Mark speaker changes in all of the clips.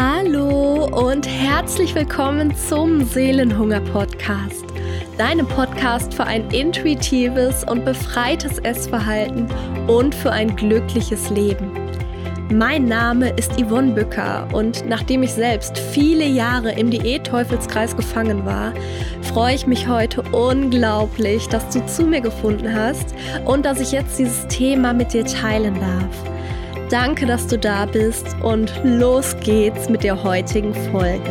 Speaker 1: Hallo und herzlich willkommen zum Seelenhunger Podcast, deinem Podcast für ein intuitives und befreites Essverhalten und für ein glückliches Leben. Mein Name ist Yvonne Bücker und nachdem ich selbst viele Jahre im Diät-Teufelskreis gefangen war, freue ich mich heute unglaublich, dass du zu mir gefunden hast und dass ich jetzt dieses Thema mit dir teilen darf. Danke, dass du da bist und los geht's mit der heutigen Folge.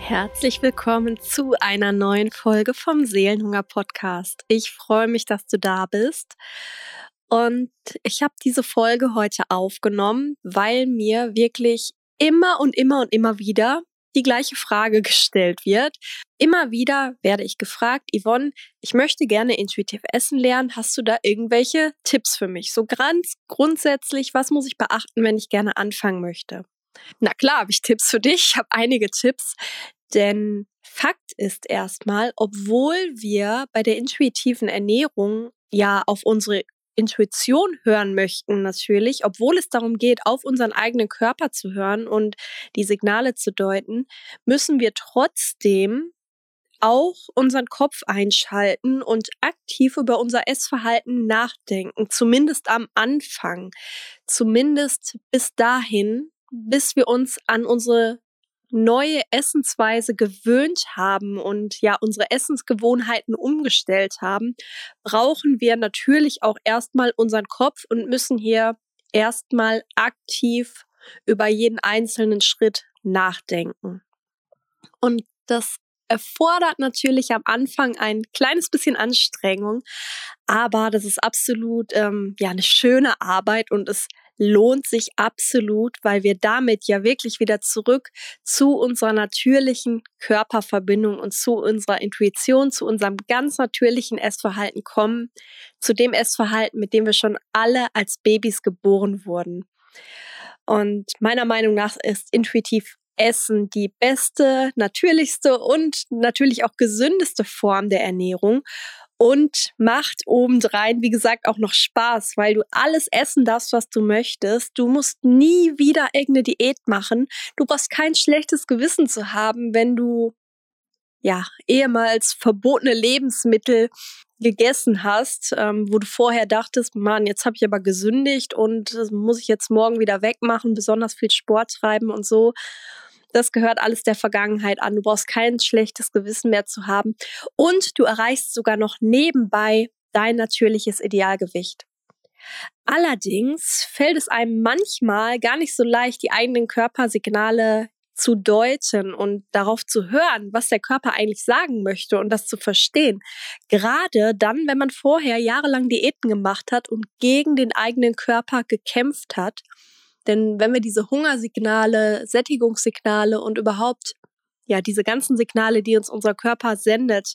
Speaker 1: Herzlich willkommen zu einer neuen Folge vom Seelenhunger Podcast. Ich freue mich, dass du da bist. Und ich habe diese Folge heute aufgenommen, weil mir wirklich immer und immer und immer wieder die gleiche Frage gestellt wird. Immer wieder werde ich gefragt, Yvonne, ich möchte gerne intuitiv essen lernen. Hast du da irgendwelche Tipps für mich? So ganz grundsätzlich, was muss ich beachten, wenn ich gerne anfangen möchte? Na klar, habe ich Tipps für dich. Ich habe einige Tipps. Denn Fakt ist erstmal, obwohl wir bei der intuitiven Ernährung ja auf unsere Intuition hören möchten, natürlich, obwohl es darum geht, auf unseren eigenen Körper zu hören und die Signale zu deuten, müssen wir trotzdem auch unseren Kopf einschalten und aktiv über unser Essverhalten nachdenken, zumindest am Anfang, zumindest bis dahin, bis wir uns an unsere neue Essensweise gewöhnt haben und ja unsere Essensgewohnheiten umgestellt haben, brauchen wir natürlich auch erstmal unseren Kopf und müssen hier erstmal aktiv über jeden einzelnen Schritt nachdenken. Und das erfordert natürlich am Anfang ein kleines bisschen Anstrengung, aber das ist absolut ähm, ja eine schöne Arbeit und es lohnt sich absolut, weil wir damit ja wirklich wieder zurück zu unserer natürlichen Körperverbindung und zu unserer Intuition, zu unserem ganz natürlichen Essverhalten kommen, zu dem Essverhalten, mit dem wir schon alle als Babys geboren wurden. Und meiner Meinung nach ist intuitiv Essen die beste, natürlichste und natürlich auch gesündeste Form der Ernährung und macht obendrein, wie gesagt, auch noch Spaß, weil du alles essen darfst, was du möchtest. Du musst nie wieder irgendeine Diät machen. Du brauchst kein schlechtes Gewissen zu haben, wenn du ja ehemals verbotene Lebensmittel gegessen hast, ähm, wo du vorher dachtest, Mann, jetzt habe ich aber gesündigt und das muss ich jetzt morgen wieder wegmachen, besonders viel Sport treiben und so. Das gehört alles der Vergangenheit an. Du brauchst kein schlechtes Gewissen mehr zu haben. Und du erreichst sogar noch nebenbei dein natürliches Idealgewicht. Allerdings fällt es einem manchmal gar nicht so leicht, die eigenen Körpersignale zu deuten und darauf zu hören, was der Körper eigentlich sagen möchte und das zu verstehen. Gerade dann, wenn man vorher jahrelang Diäten gemacht hat und gegen den eigenen Körper gekämpft hat denn wenn wir diese Hungersignale, Sättigungssignale und überhaupt ja diese ganzen Signale, die uns unser Körper sendet,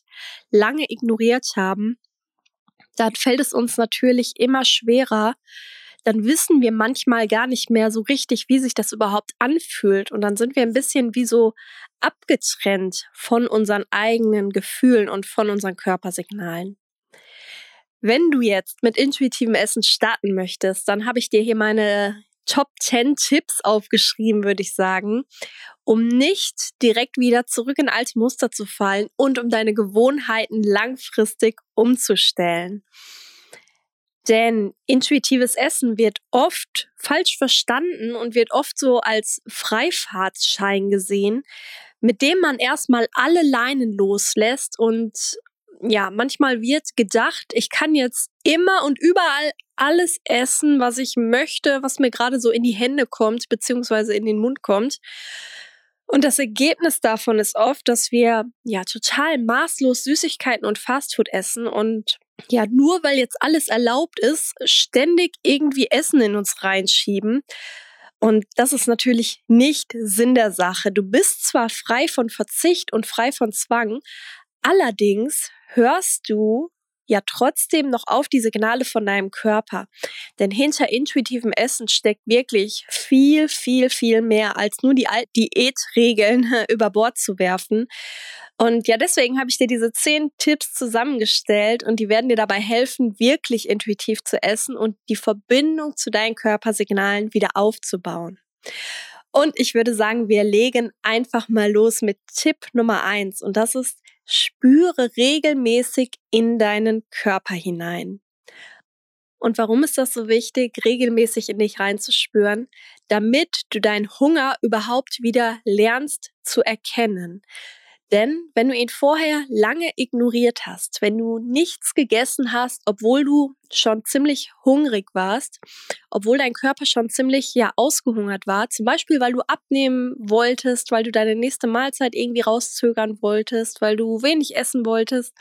Speaker 1: lange ignoriert haben, dann fällt es uns natürlich immer schwerer, dann wissen wir manchmal gar nicht mehr so richtig, wie sich das überhaupt anfühlt. Und dann sind wir ein bisschen wie so abgetrennt von unseren eigenen Gefühlen und von unseren Körpersignalen. Wenn du jetzt mit intuitivem Essen starten möchtest, dann habe ich dir hier meine Top 10 Tipps aufgeschrieben, würde ich sagen, um nicht direkt wieder zurück in alte Muster zu fallen und um deine Gewohnheiten langfristig umzustellen. Denn intuitives Essen wird oft falsch verstanden und wird oft so als Freifahrtschein gesehen, mit dem man erstmal alle Leinen loslässt und ja, manchmal wird gedacht, ich kann jetzt immer und überall alles essen, was ich möchte, was mir gerade so in die Hände kommt, beziehungsweise in den Mund kommt. Und das Ergebnis davon ist oft, dass wir ja total maßlos Süßigkeiten und Fastfood essen und ja, nur weil jetzt alles erlaubt ist, ständig irgendwie Essen in uns reinschieben. Und das ist natürlich nicht Sinn der Sache. Du bist zwar frei von Verzicht und frei von Zwang, allerdings hörst du ja trotzdem noch auf die Signale von deinem Körper. Denn hinter intuitivem Essen steckt wirklich viel, viel, viel mehr als nur die Diätregeln über Bord zu werfen. Und ja, deswegen habe ich dir diese zehn Tipps zusammengestellt und die werden dir dabei helfen, wirklich intuitiv zu essen und die Verbindung zu deinen Körpersignalen wieder aufzubauen. Und ich würde sagen, wir legen einfach mal los mit Tipp Nummer eins. Und das ist, spüre regelmäßig in deinen Körper hinein. Und warum ist das so wichtig, regelmäßig in dich reinzuspüren? Damit du deinen Hunger überhaupt wieder lernst zu erkennen. Denn wenn du ihn vorher lange ignoriert hast, wenn du nichts gegessen hast, obwohl du schon ziemlich hungrig warst, obwohl dein Körper schon ziemlich ja ausgehungert war, zum Beispiel weil du abnehmen wolltest, weil du deine nächste Mahlzeit irgendwie rauszögern wolltest, weil du wenig essen wolltest,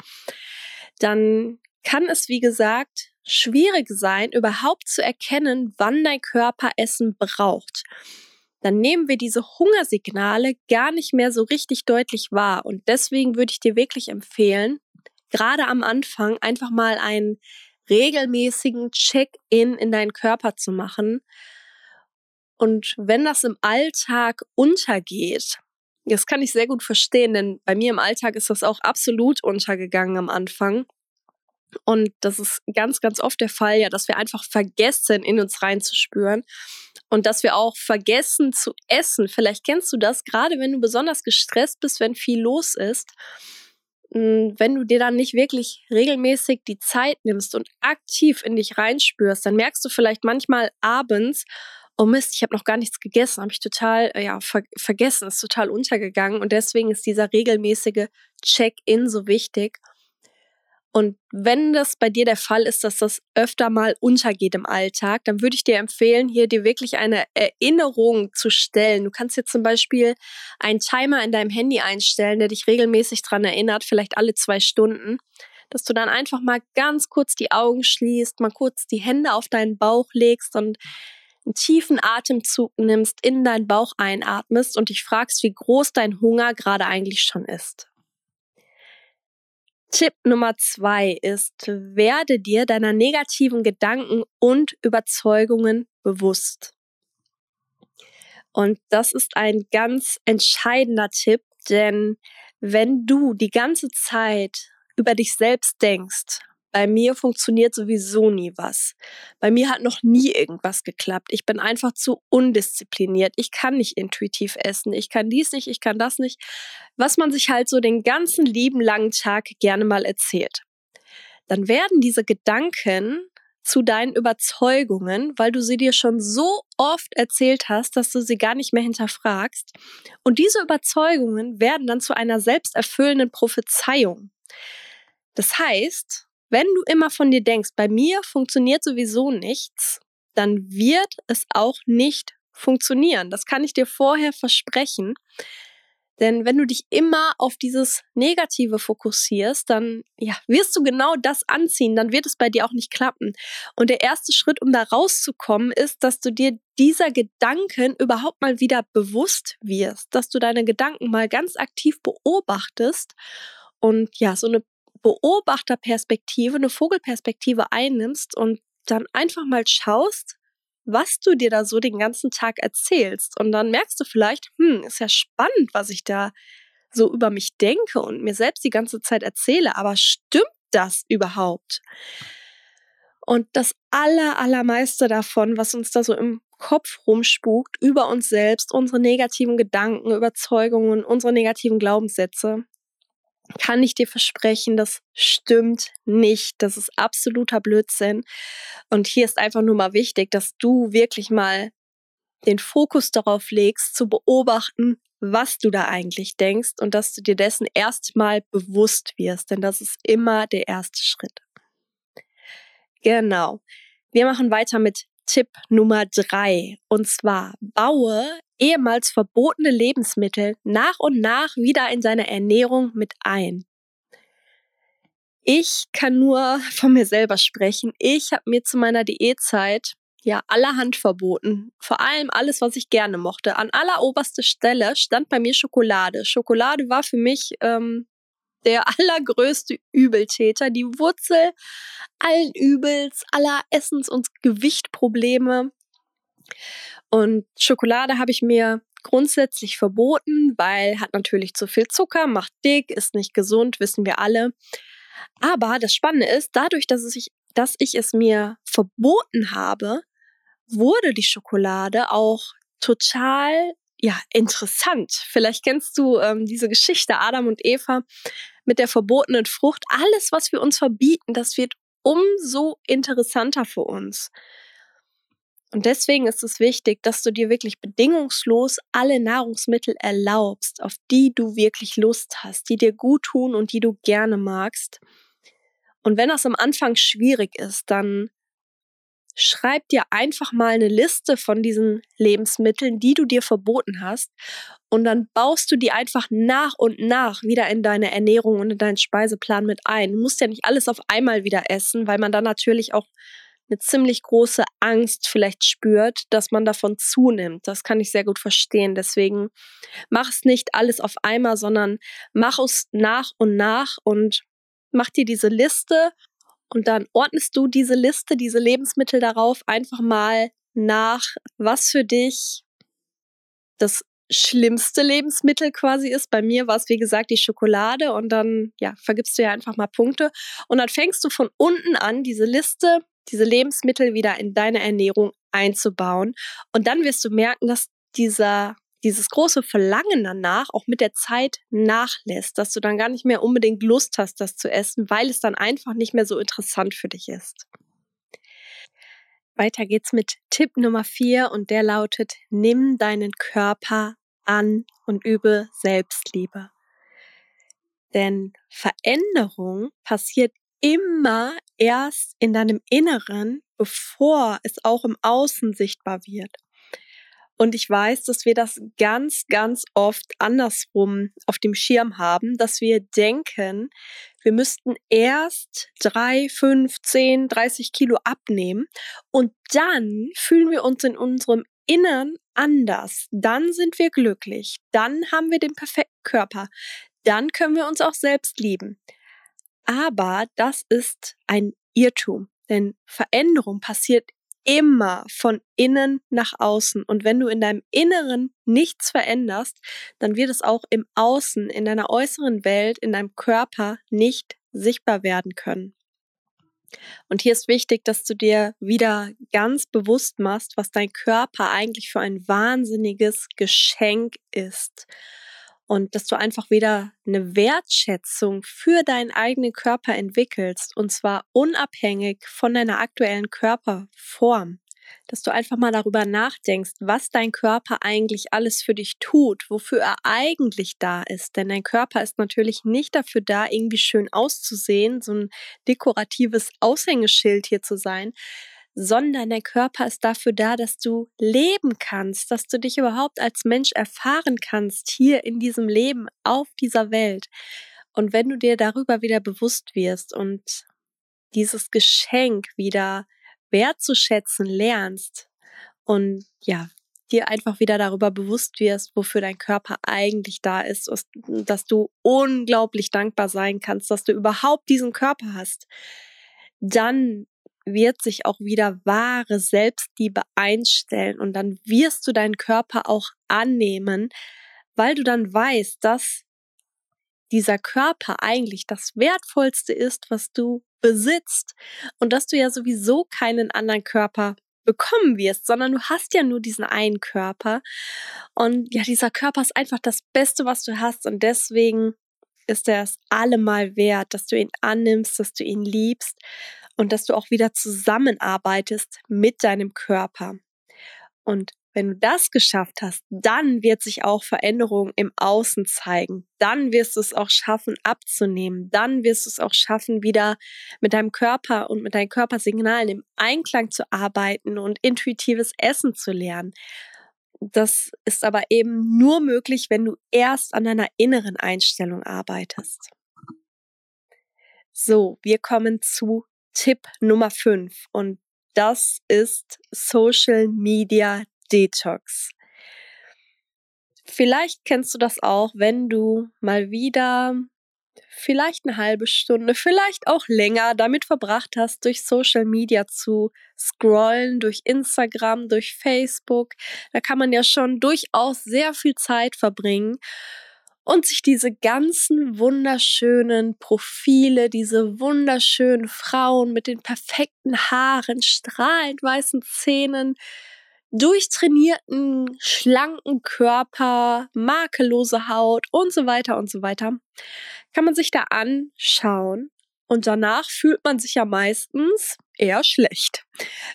Speaker 1: dann kann es, wie gesagt, schwierig sein, überhaupt zu erkennen, wann dein Körper Essen braucht dann nehmen wir diese Hungersignale gar nicht mehr so richtig deutlich wahr. Und deswegen würde ich dir wirklich empfehlen, gerade am Anfang einfach mal einen regelmäßigen Check-in in deinen Körper zu machen. Und wenn das im Alltag untergeht, das kann ich sehr gut verstehen, denn bei mir im Alltag ist das auch absolut untergegangen am Anfang. Und das ist ganz, ganz oft der Fall, ja, dass wir einfach vergessen, in uns reinzuspüren und dass wir auch vergessen zu essen. Vielleicht kennst du das, gerade wenn du besonders gestresst bist, wenn viel los ist. Hm, wenn du dir dann nicht wirklich regelmäßig die Zeit nimmst und aktiv in dich reinspürst, dann merkst du vielleicht manchmal abends, oh Mist, ich habe noch gar nichts gegessen, habe ich total äh, ja ver vergessen, ist total untergegangen und deswegen ist dieser regelmäßige Check-in so wichtig. Und wenn das bei dir der Fall ist, dass das öfter mal untergeht im Alltag, dann würde ich dir empfehlen, hier dir wirklich eine Erinnerung zu stellen. Du kannst jetzt zum Beispiel einen Timer in deinem Handy einstellen, der dich regelmäßig dran erinnert, vielleicht alle zwei Stunden, dass du dann einfach mal ganz kurz die Augen schließt, mal kurz die Hände auf deinen Bauch legst und einen tiefen Atemzug nimmst, in deinen Bauch einatmest und dich fragst, wie groß dein Hunger gerade eigentlich schon ist. Tipp Nummer zwei ist, werde dir deiner negativen Gedanken und Überzeugungen bewusst. Und das ist ein ganz entscheidender Tipp, denn wenn du die ganze Zeit über dich selbst denkst bei mir funktioniert sowieso nie was. Bei mir hat noch nie irgendwas geklappt. Ich bin einfach zu undiszipliniert. Ich kann nicht intuitiv essen. Ich kann dies nicht, ich kann das nicht. Was man sich halt so den ganzen lieben langen Tag gerne mal erzählt. Dann werden diese Gedanken zu deinen Überzeugungen, weil du sie dir schon so oft erzählt hast, dass du sie gar nicht mehr hinterfragst. Und diese Überzeugungen werden dann zu einer selbsterfüllenden Prophezeiung. Das heißt, wenn du immer von dir denkst, bei mir funktioniert sowieso nichts, dann wird es auch nicht funktionieren. Das kann ich dir vorher versprechen. Denn wenn du dich immer auf dieses Negative fokussierst, dann ja, wirst du genau das anziehen, dann wird es bei dir auch nicht klappen. Und der erste Schritt, um da rauszukommen, ist, dass du dir dieser Gedanken überhaupt mal wieder bewusst wirst, dass du deine Gedanken mal ganz aktiv beobachtest und ja, so eine Beobachterperspektive, eine Vogelperspektive einnimmst und dann einfach mal schaust, was du dir da so den ganzen Tag erzählst. Und dann merkst du vielleicht, hm, ist ja spannend, was ich da so über mich denke und mir selbst die ganze Zeit erzähle, aber stimmt das überhaupt? Und das aller, allermeiste davon, was uns da so im Kopf rumspukt, über uns selbst, unsere negativen Gedanken, Überzeugungen, unsere negativen Glaubenssätze, kann ich dir versprechen, das stimmt nicht. Das ist absoluter Blödsinn. Und hier ist einfach nur mal wichtig, dass du wirklich mal den Fokus darauf legst, zu beobachten, was du da eigentlich denkst und dass du dir dessen erstmal bewusst wirst, denn das ist immer der erste Schritt. Genau. Wir machen weiter mit Tipp Nummer drei. Und zwar baue ehemals verbotene Lebensmittel nach und nach wieder in seine Ernährung mit ein. Ich kann nur von mir selber sprechen. Ich habe mir zu meiner Diätzeit ja allerhand verboten. Vor allem alles, was ich gerne mochte. An alleroberster Stelle stand bei mir Schokolade. Schokolade war für mich ähm, der allergrößte Übeltäter, die Wurzel allen Übels, aller Essens- und Gewichtprobleme. Und Schokolade habe ich mir grundsätzlich verboten, weil hat natürlich zu viel Zucker, macht dick, ist nicht gesund, wissen wir alle. Aber das Spannende ist, dadurch, dass ich, dass ich es mir verboten habe, wurde die Schokolade auch total ja interessant. Vielleicht kennst du ähm, diese Geschichte Adam und Eva mit der verbotenen Frucht. Alles, was wir uns verbieten, das wird umso interessanter für uns. Und deswegen ist es wichtig, dass du dir wirklich bedingungslos alle Nahrungsmittel erlaubst, auf die du wirklich Lust hast, die dir gut tun und die du gerne magst. Und wenn das am Anfang schwierig ist, dann schreib dir einfach mal eine Liste von diesen Lebensmitteln, die du dir verboten hast. Und dann baust du die einfach nach und nach wieder in deine Ernährung und in deinen Speiseplan mit ein. Du musst ja nicht alles auf einmal wieder essen, weil man dann natürlich auch eine ziemlich große Angst vielleicht spürt, dass man davon zunimmt. Das kann ich sehr gut verstehen. Deswegen mach es nicht alles auf einmal, sondern mach es nach und nach und mach dir diese Liste und dann ordnest du diese Liste, diese Lebensmittel darauf einfach mal nach, was für dich das schlimmste Lebensmittel quasi ist. Bei mir war es, wie gesagt, die Schokolade und dann, ja, vergibst du ja einfach mal Punkte. Und dann fängst du von unten an, diese Liste diese Lebensmittel wieder in deine Ernährung einzubauen. Und dann wirst du merken, dass dieser, dieses große Verlangen danach auch mit der Zeit nachlässt, dass du dann gar nicht mehr unbedingt Lust hast, das zu essen, weil es dann einfach nicht mehr so interessant für dich ist. Weiter geht's mit Tipp Nummer vier und der lautet, nimm deinen Körper an und übe Selbstliebe. Denn Veränderung passiert immer erst in deinem Inneren, bevor es auch im Außen sichtbar wird. Und ich weiß, dass wir das ganz, ganz oft andersrum auf dem Schirm haben, dass wir denken, wir müssten erst drei, fünf, zehn, dreißig Kilo abnehmen und dann fühlen wir uns in unserem Innern anders. Dann sind wir glücklich. Dann haben wir den perfekten Körper. Dann können wir uns auch selbst lieben. Aber das ist ein Irrtum, denn Veränderung passiert immer von innen nach außen. Und wenn du in deinem Inneren nichts veränderst, dann wird es auch im Außen, in deiner äußeren Welt, in deinem Körper nicht sichtbar werden können. Und hier ist wichtig, dass du dir wieder ganz bewusst machst, was dein Körper eigentlich für ein wahnsinniges Geschenk ist und dass du einfach wieder eine Wertschätzung für deinen eigenen Körper entwickelst und zwar unabhängig von deiner aktuellen Körperform. Dass du einfach mal darüber nachdenkst, was dein Körper eigentlich alles für dich tut, wofür er eigentlich da ist. Denn dein Körper ist natürlich nicht dafür da, irgendwie schön auszusehen, so ein dekoratives Aushängeschild hier zu sein, sondern der Körper ist dafür da, dass du leben kannst, dass du dich überhaupt als Mensch erfahren kannst hier in diesem Leben auf dieser Welt. Und wenn du dir darüber wieder bewusst wirst und dieses Geschenk wieder wertzuschätzen lernst und ja, dir einfach wieder darüber bewusst wirst, wofür dein Körper eigentlich da ist, dass du unglaublich dankbar sein kannst, dass du überhaupt diesen Körper hast, dann wird sich auch wieder wahre Selbstliebe einstellen und dann wirst du deinen Körper auch annehmen, weil du dann weißt, dass dieser Körper eigentlich das Wertvollste ist, was du besitzt und dass du ja sowieso keinen anderen Körper bekommen wirst, sondern du hast ja nur diesen einen Körper und ja, dieser Körper ist einfach das Beste, was du hast und deswegen ist er es allemal wert, dass du ihn annimmst, dass du ihn liebst und dass du auch wieder zusammenarbeitest mit deinem Körper. Und wenn du das geschafft hast, dann wird sich auch Veränderung im Außen zeigen. Dann wirst du es auch schaffen, abzunehmen. Dann wirst du es auch schaffen, wieder mit deinem Körper und mit deinen Körpersignalen im Einklang zu arbeiten und intuitives Essen zu lernen. Das ist aber eben nur möglich, wenn du erst an deiner inneren Einstellung arbeitest. So, wir kommen zu Tipp Nummer 5 und das ist Social Media Detox. Vielleicht kennst du das auch, wenn du mal wieder vielleicht eine halbe Stunde, vielleicht auch länger damit verbracht hast, durch Social Media zu scrollen, durch Instagram, durch Facebook. Da kann man ja schon durchaus sehr viel Zeit verbringen und sich diese ganzen wunderschönen Profile, diese wunderschönen Frauen mit den perfekten Haaren, strahlend weißen Zähnen, durchtrainierten, schlanken Körper, makellose Haut und so weiter und so weiter, kann man sich da anschauen. Und danach fühlt man sich ja meistens eher schlecht,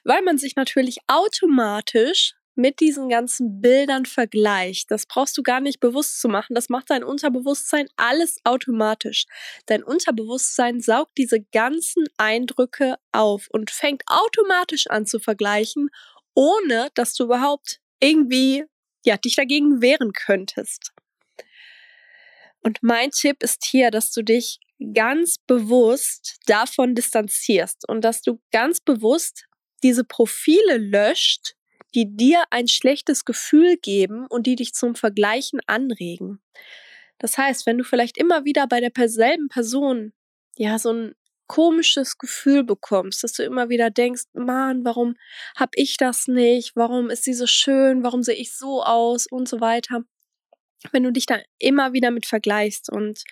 Speaker 1: weil man sich natürlich automatisch mit diesen ganzen Bildern vergleicht. Das brauchst du gar nicht bewusst zu machen. Das macht dein Unterbewusstsein alles automatisch. Dein Unterbewusstsein saugt diese ganzen Eindrücke auf und fängt automatisch an zu vergleichen, ohne dass du überhaupt irgendwie ja, dich dagegen wehren könntest. Und mein Tipp ist hier, dass du dich ganz bewusst davon distanzierst und dass du ganz bewusst diese Profile löscht, die dir ein schlechtes Gefühl geben und die dich zum Vergleichen anregen. Das heißt, wenn du vielleicht immer wieder bei derselben Person ja so ein komisches Gefühl bekommst, dass du immer wieder denkst, Mann, warum hab ich das nicht? Warum ist sie so schön? Warum sehe ich so aus und so weiter? Wenn du dich da immer wieder mit vergleichst und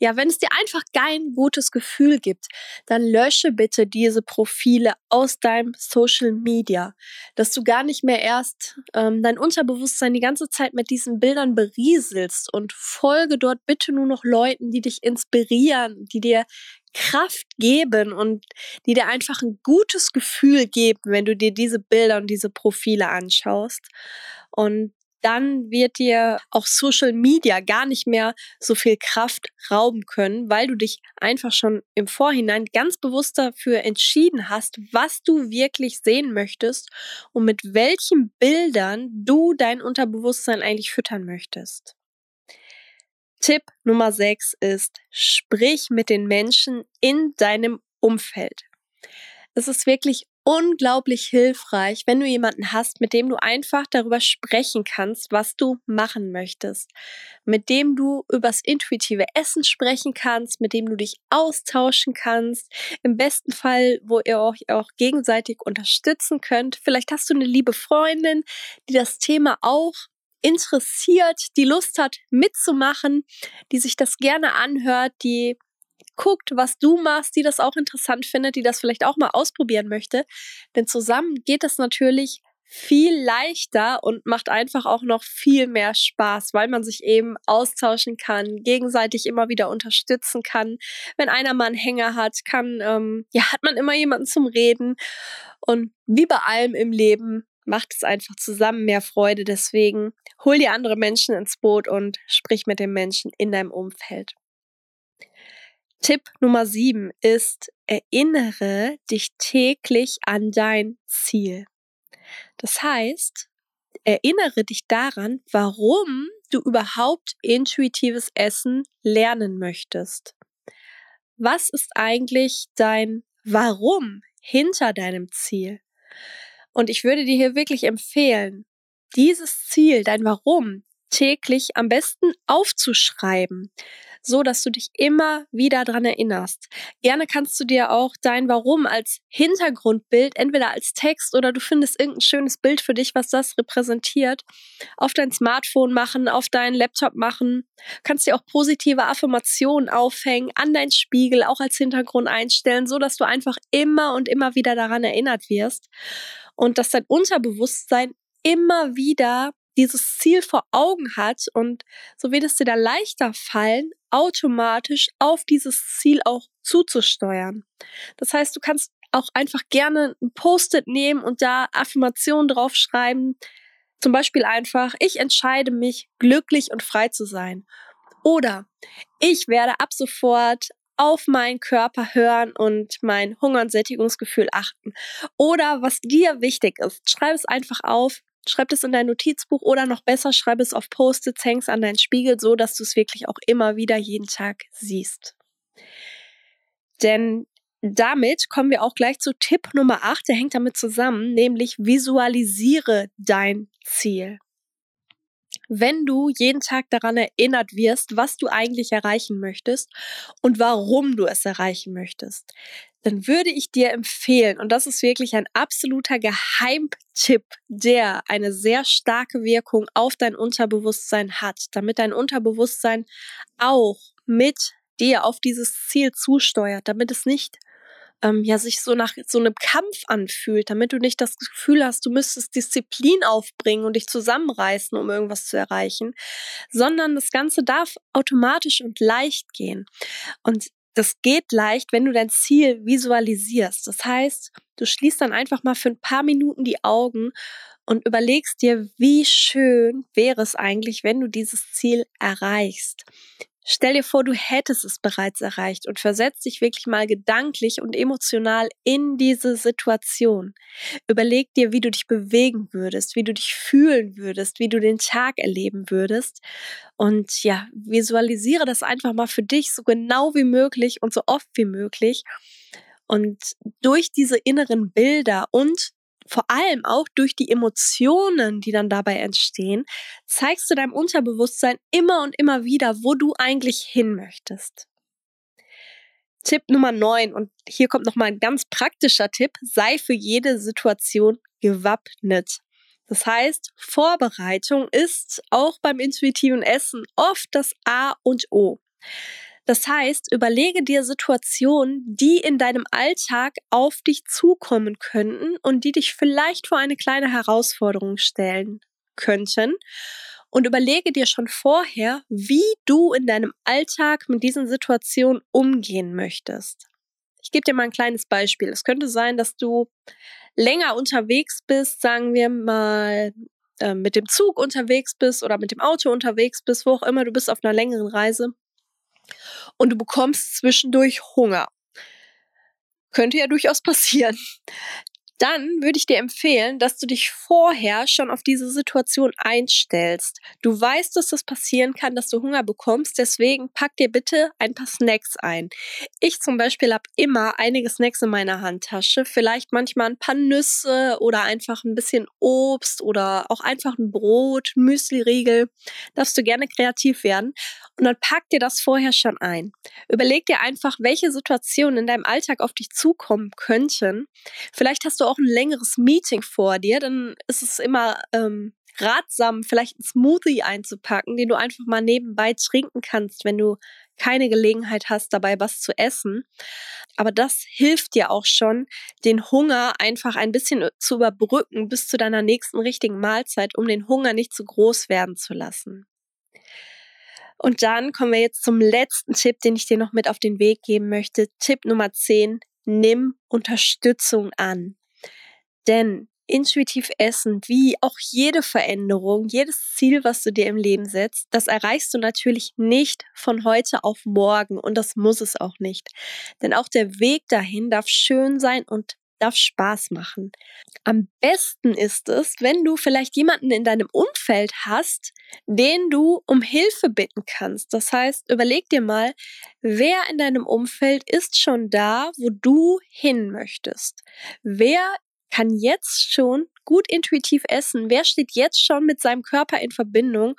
Speaker 1: ja, wenn es dir einfach kein gutes Gefühl gibt, dann lösche bitte diese Profile aus deinem Social Media, dass du gar nicht mehr erst ähm, dein Unterbewusstsein die ganze Zeit mit diesen Bildern berieselst und folge dort bitte nur noch Leuten, die dich inspirieren, die dir Kraft geben und die dir einfach ein gutes Gefühl geben, wenn du dir diese Bilder und diese Profile anschaust. Und dann wird dir auch Social Media gar nicht mehr so viel Kraft rauben können, weil du dich einfach schon im Vorhinein ganz bewusst dafür entschieden hast, was du wirklich sehen möchtest und mit welchen Bildern du dein Unterbewusstsein eigentlich füttern möchtest. Tipp Nummer 6 ist, sprich mit den Menschen in deinem Umfeld. Es ist wirklich unglaublich hilfreich, wenn du jemanden hast, mit dem du einfach darüber sprechen kannst, was du machen möchtest, mit dem du übers intuitive Essen sprechen kannst, mit dem du dich austauschen kannst, im besten Fall, wo ihr euch auch gegenseitig unterstützen könnt. Vielleicht hast du eine liebe Freundin, die das Thema auch interessiert, die Lust hat mitzumachen, die sich das gerne anhört, die guckt, was du machst, die das auch interessant findet, die das vielleicht auch mal ausprobieren möchte. Denn zusammen geht es natürlich viel leichter und macht einfach auch noch viel mehr Spaß, weil man sich eben austauschen kann, gegenseitig immer wieder unterstützen kann. Wenn einer mal einen Hänger hat, kann, ähm, ja, hat man immer jemanden zum Reden. Und wie bei allem im Leben macht es einfach zusammen mehr Freude. Deswegen hol dir andere Menschen ins Boot und sprich mit den Menschen in deinem Umfeld. Tipp Nummer sieben ist, erinnere dich täglich an dein Ziel. Das heißt, erinnere dich daran, warum du überhaupt intuitives Essen lernen möchtest. Was ist eigentlich dein Warum hinter deinem Ziel? Und ich würde dir hier wirklich empfehlen, dieses Ziel, dein Warum, täglich am besten aufzuschreiben so dass du dich immer wieder dran erinnerst. Gerne kannst du dir auch dein Warum als Hintergrundbild, entweder als Text oder du findest irgendein schönes Bild für dich, was das repräsentiert, auf dein Smartphone machen, auf deinen Laptop machen. Kannst dir auch positive Affirmationen aufhängen, an deinen Spiegel auch als Hintergrund einstellen, so dass du einfach immer und immer wieder daran erinnert wirst und dass dein Unterbewusstsein immer wieder dieses Ziel vor Augen hat und so wird es dir da leichter fallen, automatisch auf dieses Ziel auch zuzusteuern. Das heißt, du kannst auch einfach gerne ein Post-it nehmen und da Affirmationen draufschreiben. Zum Beispiel einfach, ich entscheide mich, glücklich und frei zu sein. Oder ich werde ab sofort auf meinen Körper hören und mein Hunger- und Sättigungsgefühl achten. Oder was dir wichtig ist, schreib es einfach auf, schreib es in dein Notizbuch oder noch besser, schreib es auf Post-its, häng es an deinen Spiegel, so dass du es wirklich auch immer wieder jeden Tag siehst. Denn damit kommen wir auch gleich zu Tipp Nummer 8, der hängt damit zusammen, nämlich visualisiere dein Ziel. wenn du jeden Tag daran erinnert wirst, was du eigentlich erreichen möchtest und warum du es erreichen möchtest, dann würde ich dir empfehlen, und das ist wirklich ein absoluter Geheimtipp, der eine sehr starke Wirkung auf dein Unterbewusstsein hat, damit dein Unterbewusstsein auch mit dir auf dieses Ziel zusteuert, damit es nicht ähm, ja sich so nach so einem Kampf anfühlt, damit du nicht das Gefühl hast, du müsstest Disziplin aufbringen und dich zusammenreißen, um irgendwas zu erreichen, sondern das Ganze darf automatisch und leicht gehen. Und das geht leicht, wenn du dein Ziel visualisierst. Das heißt, du schließt dann einfach mal für ein paar Minuten die Augen und überlegst dir, wie schön wäre es eigentlich, wenn du dieses Ziel erreichst. Stell dir vor, du hättest es bereits erreicht und versetz dich wirklich mal gedanklich und emotional in diese Situation. Überleg dir, wie du dich bewegen würdest, wie du dich fühlen würdest, wie du den Tag erleben würdest. Und ja, visualisiere das einfach mal für dich so genau wie möglich und so oft wie möglich. Und durch diese inneren Bilder und vor allem auch durch die Emotionen, die dann dabei entstehen, zeigst du deinem Unterbewusstsein immer und immer wieder, wo du eigentlich hin möchtest. Tipp Nummer 9 und hier kommt nochmal ein ganz praktischer Tipp, sei für jede Situation gewappnet. Das heißt, Vorbereitung ist auch beim intuitiven Essen oft das A und O. Das heißt, überlege dir Situationen, die in deinem Alltag auf dich zukommen könnten und die dich vielleicht vor eine kleine Herausforderung stellen könnten. Und überlege dir schon vorher, wie du in deinem Alltag mit diesen Situationen umgehen möchtest. Ich gebe dir mal ein kleines Beispiel. Es könnte sein, dass du länger unterwegs bist, sagen wir mal äh, mit dem Zug unterwegs bist oder mit dem Auto unterwegs bist, wo auch immer du bist auf einer längeren Reise und du bekommst zwischendurch Hunger. Könnte ja durchaus passieren dann würde ich dir empfehlen, dass du dich vorher schon auf diese Situation einstellst. Du weißt, dass das passieren kann, dass du Hunger bekommst, deswegen pack dir bitte ein paar Snacks ein. Ich zum Beispiel habe immer einige Snacks in meiner Handtasche, vielleicht manchmal ein paar Nüsse oder einfach ein bisschen Obst oder auch einfach ein Brot, Müsli-Riegel. Darfst du gerne kreativ werden. Und dann pack dir das vorher schon ein. Überleg dir einfach, welche Situationen in deinem Alltag auf dich zukommen könnten. Vielleicht hast du auch ein längeres Meeting vor dir, dann ist es immer ähm, ratsam, vielleicht einen Smoothie einzupacken, den du einfach mal nebenbei trinken kannst, wenn du keine Gelegenheit hast, dabei was zu essen. Aber das hilft dir auch schon, den Hunger einfach ein bisschen zu überbrücken bis zu deiner nächsten richtigen Mahlzeit, um den Hunger nicht zu groß werden zu lassen. Und dann kommen wir jetzt zum letzten Tipp, den ich dir noch mit auf den Weg geben möchte. Tipp Nummer 10. Nimm Unterstützung an. Denn intuitiv essen, wie auch jede Veränderung, jedes Ziel, was du dir im Leben setzt, das erreichst du natürlich nicht von heute auf morgen und das muss es auch nicht. Denn auch der Weg dahin darf schön sein und darf Spaß machen. Am besten ist es, wenn du vielleicht jemanden in deinem Umfeld hast, den du um Hilfe bitten kannst. Das heißt, überleg dir mal, wer in deinem Umfeld ist schon da, wo du hin möchtest. Wer kann jetzt schon gut intuitiv essen? Wer steht jetzt schon mit seinem Körper in Verbindung?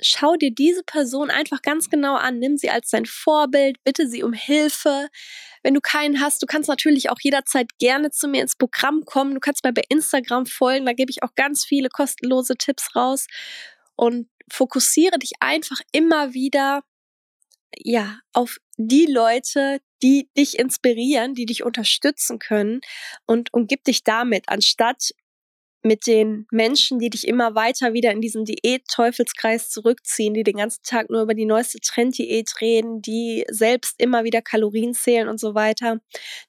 Speaker 1: Schau dir diese Person einfach ganz genau an. Nimm sie als dein Vorbild, bitte sie um Hilfe. Wenn du keinen hast, du kannst natürlich auch jederzeit gerne zu mir ins Programm kommen. Du kannst mir bei Instagram folgen, da gebe ich auch ganz viele kostenlose Tipps raus. Und fokussiere dich einfach immer wieder ja, auf die Leute, die dich inspirieren, die dich unterstützen können und umgib dich damit, anstatt mit den Menschen, die dich immer weiter wieder in diesen Diät-Teufelskreis zurückziehen, die den ganzen Tag nur über die neueste Trenddiät reden, die selbst immer wieder Kalorien zählen und so weiter.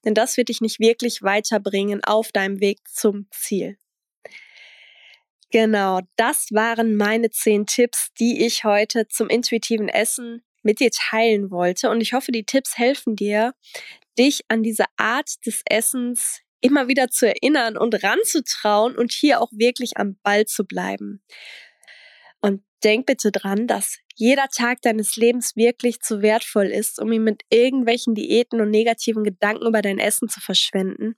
Speaker 1: Denn das wird dich nicht wirklich weiterbringen auf deinem Weg zum Ziel. Genau, das waren meine zehn Tipps, die ich heute zum intuitiven Essen mit dir teilen wollte. Und ich hoffe, die Tipps helfen dir, dich an diese Art des Essens immer wieder zu erinnern und ranzutrauen und hier auch wirklich am Ball zu bleiben. Und denk bitte dran, dass jeder Tag deines Lebens wirklich zu wertvoll ist, um ihn mit irgendwelchen Diäten und negativen Gedanken über dein Essen zu verschwenden.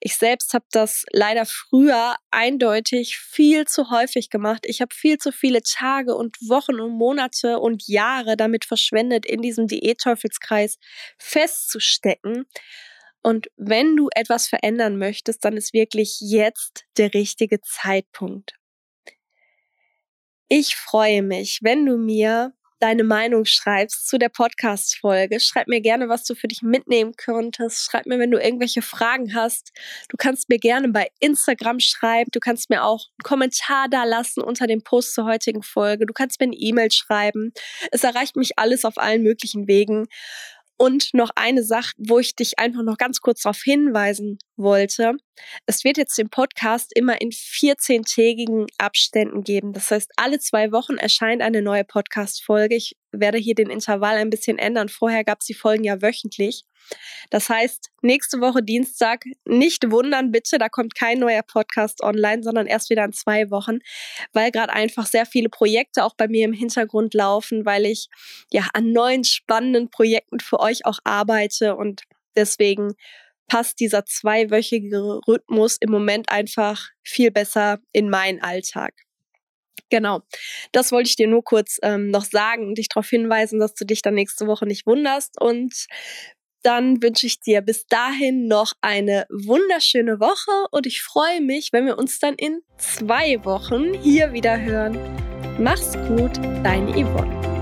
Speaker 1: Ich selbst habe das leider früher eindeutig viel zu häufig gemacht. Ich habe viel zu viele Tage und Wochen und Monate und Jahre damit verschwendet, in diesem Diätteufelskreis festzustecken. Und wenn du etwas verändern möchtest, dann ist wirklich jetzt der richtige Zeitpunkt. Ich freue mich, wenn du mir deine Meinung schreibst zu der Podcast-Folge. Schreib mir gerne, was du für dich mitnehmen könntest. Schreib mir, wenn du irgendwelche Fragen hast. Du kannst mir gerne bei Instagram schreiben. Du kannst mir auch einen Kommentar da lassen unter dem Post zur heutigen Folge. Du kannst mir eine E-Mail schreiben. Es erreicht mich alles auf allen möglichen Wegen. Und noch eine Sache, wo ich dich einfach noch ganz kurz darauf hinweisen wollte. Es wird jetzt den Podcast immer in 14-tägigen Abständen geben. Das heißt, alle zwei Wochen erscheint eine neue Podcast-Folge. Ich werde hier den Intervall ein bisschen ändern. Vorher gab es die Folgen ja wöchentlich. Das heißt, nächste Woche Dienstag nicht wundern bitte, da kommt kein neuer Podcast online, sondern erst wieder in zwei Wochen, weil gerade einfach sehr viele Projekte auch bei mir im Hintergrund laufen, weil ich ja an neuen spannenden Projekten für euch auch arbeite und deswegen passt dieser zweiwöchige Rhythmus im Moment einfach viel besser in meinen Alltag. Genau, das wollte ich dir nur kurz ähm, noch sagen und dich darauf hinweisen, dass du dich dann nächste Woche nicht wunderst. Und dann wünsche ich dir bis dahin noch eine wunderschöne Woche und ich freue mich, wenn wir uns dann in zwei Wochen hier wieder hören. Mach's gut, deine Yvonne.